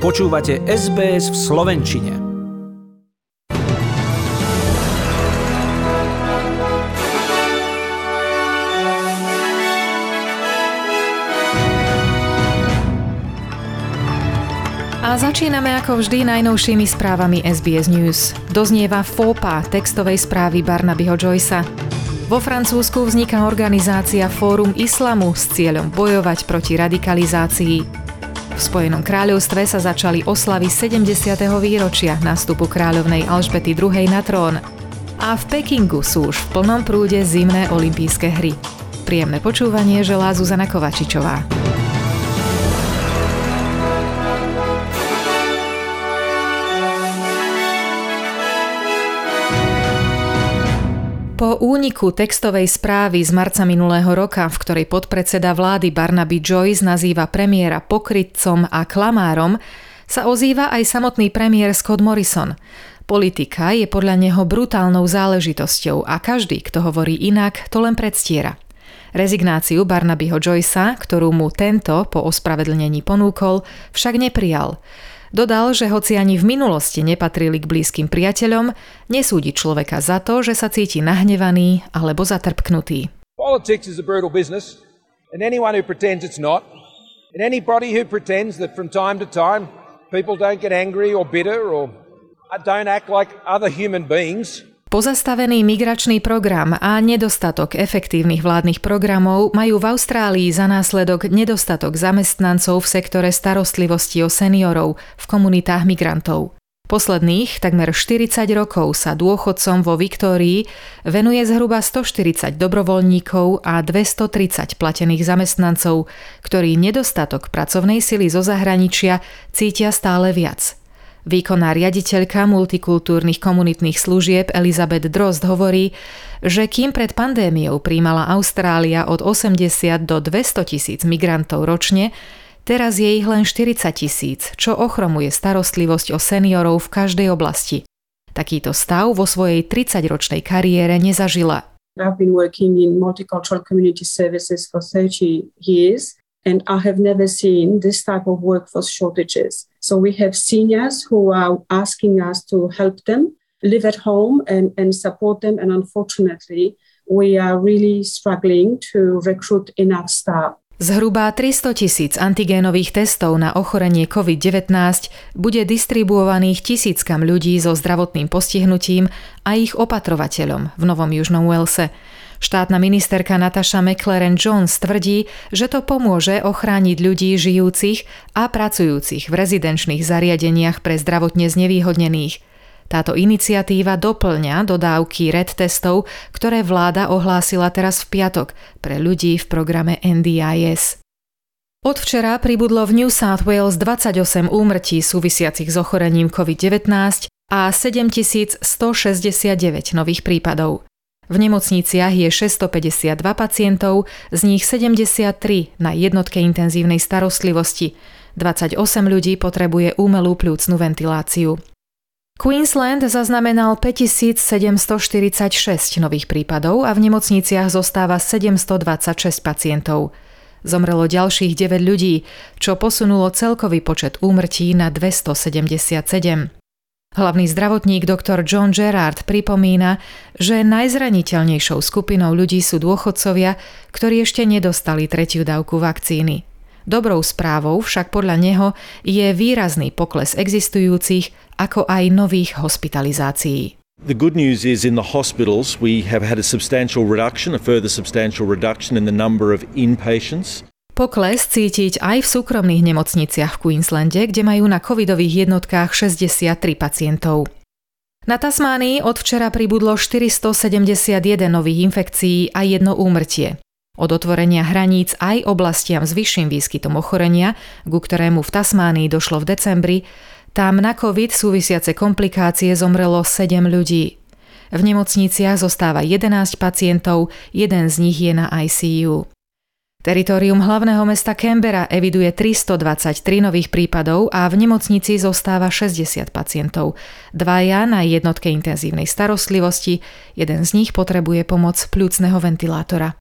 Počúvate SBS v Slovenčine. A začíname ako vždy najnovšími správami SBS News. Doznieva FOPA textovej správy Barnabyho Joysa. Vo Francúzsku vzniká organizácia Fórum Islamu s cieľom bojovať proti radikalizácii. V Spojenom kráľovstve sa začali oslavy 70. výročia nástupu kráľovnej Alžbety II. na trón. A v Pekingu sú už v plnom prúde zimné olympijské hry. Príjemné počúvanie želá Zuzana Kovačičová. Po úniku textovej správy z marca minulého roka, v ktorej podpredseda vlády Barnaby Joyce nazýva premiéra pokrytcom a klamárom, sa ozýva aj samotný premiér Scott Morrison. Politika je podľa neho brutálnou záležitosťou a každý, kto hovorí inak, to len predstiera. Rezignáciu Barnabyho Joycea, ktorú mu tento po ospravedlnení ponúkol, však neprijal. Dodal, že hoci ani v minulosti nepatrili k blízkym priateľom, nesúdi človeka za to, že sa cíti nahnevaný alebo zatrpknutý. Politics is a brutal business, and anyone who pretends it's not, and anybody who pretends that from time to time people don't get angry or bitter or don't act like other human beings Pozastavený migračný program a nedostatok efektívnych vládnych programov majú v Austrálii za následok nedostatok zamestnancov v sektore starostlivosti o seniorov v komunitách migrantov. Posledných takmer 40 rokov sa dôchodcom vo Viktórii venuje zhruba 140 dobrovoľníkov a 230 platených zamestnancov, ktorí nedostatok pracovnej sily zo zahraničia cítia stále viac – Výkonná riaditeľka multikultúrnych komunitných služieb Elizabeth Drost hovorí, že kým pred pandémiou príjmala Austrália od 80 do 200 tisíc migrantov ročne, teraz je ich len 40 tisíc, čo ochromuje starostlivosť o seniorov v každej oblasti. Takýto stav vo svojej 30-ročnej kariére nezažila. I've been working in multicultural community services for 30 years and I have never seen this type of workforce shortages. So we have seniors who are asking us to help them live at home and, and support them. And unfortunately, we are really struggling to recruit enough staff. Zhruba 300 tisíc antigénových testov na ochorenie COVID-19 bude distribuovaných tisíckam ľudí so zdravotným postihnutím a ich opatrovateľom v Novom Južnom Walese. Štátna ministerka Natasha McLaren Jones tvrdí, že to pomôže ochrániť ľudí žijúcich a pracujúcich v rezidenčných zariadeniach pre zdravotne znevýhodnených. Táto iniciatíva doplňa dodávky RED testov, ktoré vláda ohlásila teraz v piatok pre ľudí v programe NDIS. Od včera pribudlo v New South Wales 28 úmrtí súvisiacich s ochorením COVID-19 a 7169 nových prípadov. V nemocniciach je 652 pacientov, z nich 73 na jednotke intenzívnej starostlivosti. 28 ľudí potrebuje umelú plúcnú ventiláciu. Queensland zaznamenal 5746 nových prípadov a v nemocniciach zostáva 726 pacientov. Zomrelo ďalších 9 ľudí, čo posunulo celkový počet úmrtí na 277. Hlavný zdravotník dr. John Gerard pripomína, že najzraniteľnejšou skupinou ľudí sú dôchodcovia, ktorí ešte nedostali tretiu dávku vakcíny. Dobrou správou však podľa neho je výrazný pokles existujúcich ako aj nových hospitalizácií. The good news is in the hospitals we have had a substantial reduction, a further substantial reduction in the number of inpatients. Pokles cítiť aj v súkromných nemocniciach v Queenslande, kde majú na covidových jednotkách 63 pacientov. Na Tasmánii od včera pribudlo 471 nových infekcií a jedno úmrtie. Od otvorenia hraníc aj oblastiam s vyšším výskytom ochorenia, ku ktorému v Tasmánii došlo v decembri, tam na COVID súvisiace komplikácie zomrelo 7 ľudí. V nemocniciach zostáva 11 pacientov, jeden z nich je na ICU. Teritorium hlavného mesta Canberra eviduje 323 nových prípadov a v nemocnici zostáva 60 pacientov. Dvaja na jednotke intenzívnej starostlivosti, jeden z nich potrebuje pomoc plúcneho ventilátora.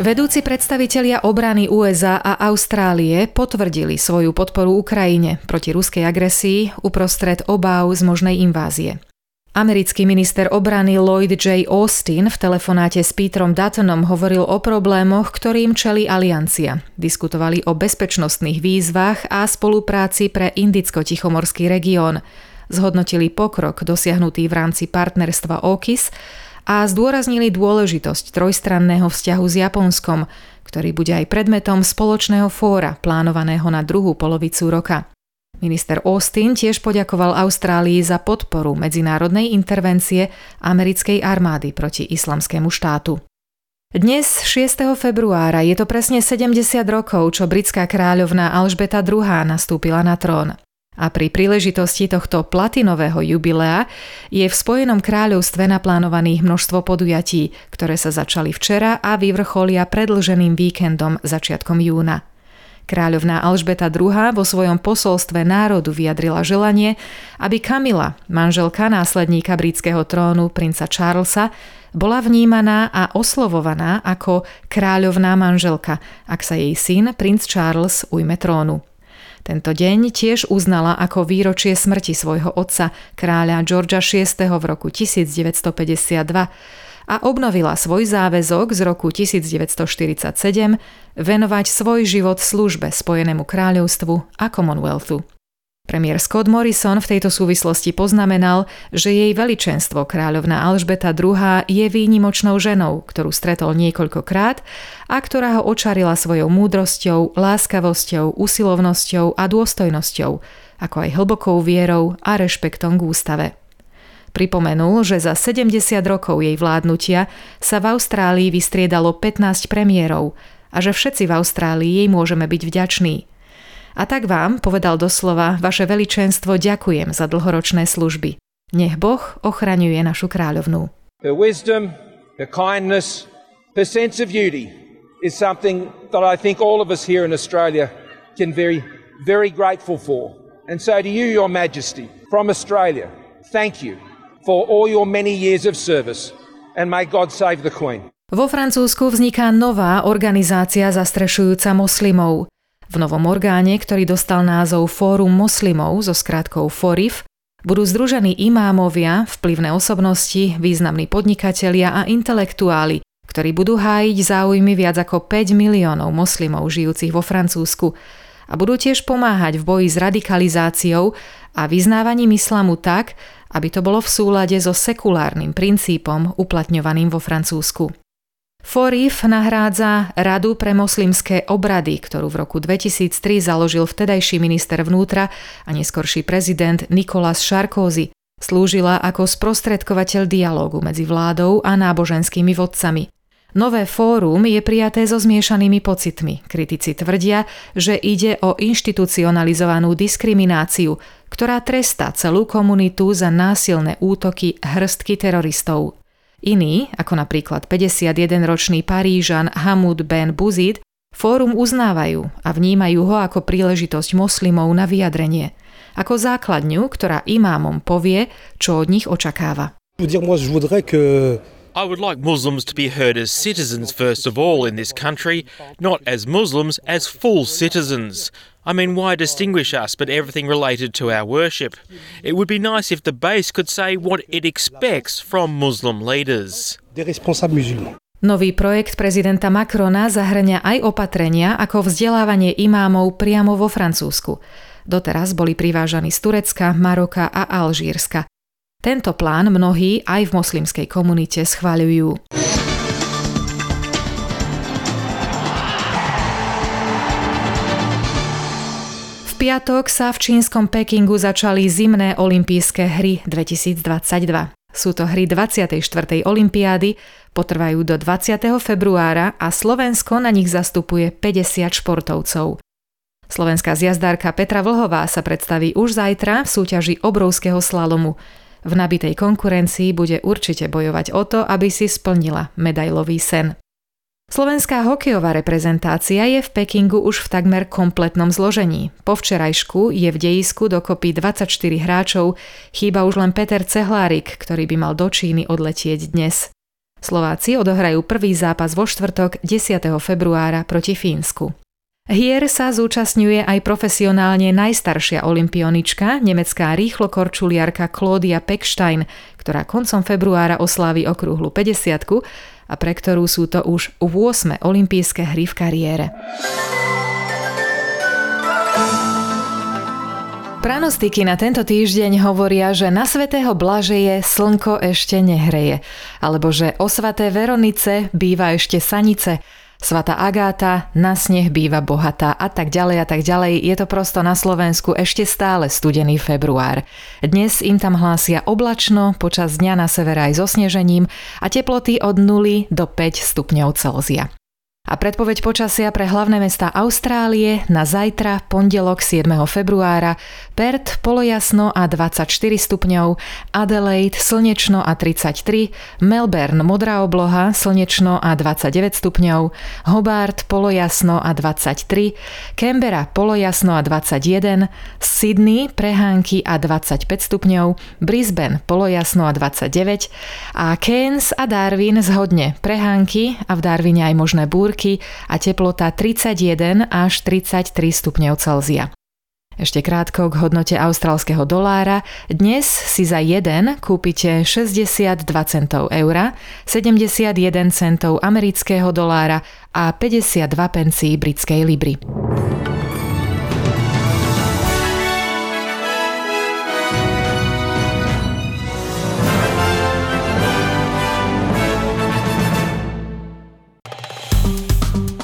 Vedúci predstavitelia obrany USA a Austrálie potvrdili svoju podporu Ukrajine proti ruskej agresii uprostred obáv z možnej invázie. Americký minister obrany Lloyd J. Austin v telefonáte s Petrom Duttonom hovoril o problémoch, ktorým čeli aliancia. Diskutovali o bezpečnostných výzvach a spolupráci pre Indicko-Tichomorský región. Zhodnotili pokrok dosiahnutý v rámci partnerstva OKIS a zdôraznili dôležitosť trojstranného vzťahu s Japonskom, ktorý bude aj predmetom spoločného fóra plánovaného na druhú polovicu roka. Minister Austin tiež poďakoval Austrálii za podporu medzinárodnej intervencie americkej armády proti islamskému štátu. Dnes, 6. februára, je to presne 70 rokov, čo britská kráľovná Alžbeta II nastúpila na trón. A pri príležitosti tohto platinového jubilea je v Spojenom kráľovstve naplánovaných množstvo podujatí, ktoré sa začali včera a vyvrcholia predlženým víkendom začiatkom júna. Kráľovná Alžbeta II vo svojom posolstve národu vyjadrila želanie, aby Kamila, manželka následníka britského trónu princa Charlesa, bola vnímaná a oslovovaná ako kráľovná manželka, ak sa jej syn, princ Charles, ujme trónu. Tento deň tiež uznala ako výročie smrti svojho otca, kráľa Georgia VI. v roku 1952 a obnovila svoj záväzok z roku 1947 venovať svoj život službe Spojenému kráľovstvu a Commonwealthu. Premiér Scott Morrison v tejto súvislosti poznamenal, že jej veličenstvo kráľovná Alžbeta II je výnimočnou ženou, ktorú stretol niekoľkokrát a ktorá ho očarila svojou múdrosťou, láskavosťou, usilovnosťou a dôstojnosťou, ako aj hlbokou vierou a rešpektom k ústave. Pripomenul, že za 70 rokov jej vládnutia sa v Austrálii vystriedalo 15 premiérov a že všetci v Austrálii jej môžeme byť vďační – a tak vám, povedal doslova, vaše veličenstvo ďakujem za dlhoročné služby. Nech Boh ochraňuje našu kráľovnú. Her wisdom, her kindness, her sense of duty is something that I think all of us here in Australia can be very grateful for. And so to you, Your Majesty, from Australia, thank you for all your many years of service and may God save the Queen. Vo Francúzsku vzniká nová organizácia zastrešujúca moslimov. V novom orgáne, ktorý dostal názov Fórum moslimov so skratkou FORIF, budú združení imámovia, vplyvné osobnosti, významní podnikatelia a intelektuáli, ktorí budú hájiť záujmy viac ako 5 miliónov moslimov žijúcich vo Francúzsku a budú tiež pomáhať v boji s radikalizáciou a vyznávaním islamu tak, aby to bolo v súlade so sekulárnym princípom uplatňovaným vo Francúzsku. Forif nahrádza Radu pre moslimské obrady, ktorú v roku 2003 založil vtedajší minister vnútra a neskorší prezident Nicolas Sarkozy. Slúžila ako sprostredkovateľ dialógu medzi vládou a náboženskými vodcami. Nové fórum je prijaté so zmiešanými pocitmi. Kritici tvrdia, že ide o inštitucionalizovanú diskrimináciu, ktorá trestá celú komunitu za násilné útoky hrstky teroristov. Iní, ako napríklad 51-ročný Parížan Hamud Ben Buzid, fórum uznávajú a vnímajú ho ako príležitosť moslimov na vyjadrenie, ako základňu, ktorá imámom povie, čo od nich očakáva. I would like Muslims to be heard as citizens first of all in this country, not as Muslims, as full citizens. I mean, why distinguish us but everything related to our worship? It would be nice if the base could say what it expects from Muslim leaders. Nový projekt prezidenta Macrona zahrňa aj opatrenia ako vzdelávanie imámov priamo vo Francúzsku. Doteraz boli privážaní z Turecka, Maroka a Alžírska. Tento plán mnohí aj v moslimskej komunite schváľujú. piatok sa v čínskom Pekingu začali zimné olympijské hry 2022. Sú to hry 24. olympiády, potrvajú do 20. februára a Slovensko na nich zastupuje 50 športovcov. Slovenská zjazdárka Petra Vlhová sa predstaví už zajtra v súťaži obrovského slalomu. V nabitej konkurencii bude určite bojovať o to, aby si splnila medailový sen. Slovenská hokejová reprezentácia je v Pekingu už v takmer kompletnom zložení. Po včerajšku je v dejisku dokopy 24 hráčov, chýba už len Peter Cehlárik, ktorý by mal do Číny odletieť dnes. Slováci odohrajú prvý zápas vo štvrtok 10. februára proti Fínsku. Hier sa zúčastňuje aj profesionálne najstaršia olimpionička, nemecká rýchlokorčuliarka Claudia Peckstein, ktorá koncom februára oslávi okrúhlu 50 a pre ktorú sú to už 8. olympijské hry v kariére. Pranostiky na tento týždeň hovoria, že na svätého Blažeje slnko ešte nehreje, alebo že o svaté Veronice býva ešte sanice, Svata Agáta, na sneh býva bohatá a tak ďalej a tak ďalej. Je to prosto na Slovensku ešte stále studený február. Dnes im tam hlásia oblačno, počas dňa na severe aj so snežením a teploty od 0 do 5 stupňov Celzia. A predpoveď počasia pre hlavné mesta Austrálie na zajtra, pondelok 7. februára, Perth polojasno a 24 stupňov, Adelaide slnečno a 33, Melbourne modrá obloha, slnečno a 29 stupňov, Hobart polojasno a 23, Canberra polojasno a 21, Sydney prehánky a 25 stupňov, Brisbane polojasno a 29 a Cairns a Darwin zhodne prehánky a v Darwine aj možné búrky búrky a teplota 31 až 33 stupňov Celzia. Ešte krátko k hodnote austrálskeho dolára. Dnes si za jeden kúpite 62 centov eura, 71 centov amerického dolára a 52 pencí britskej libry.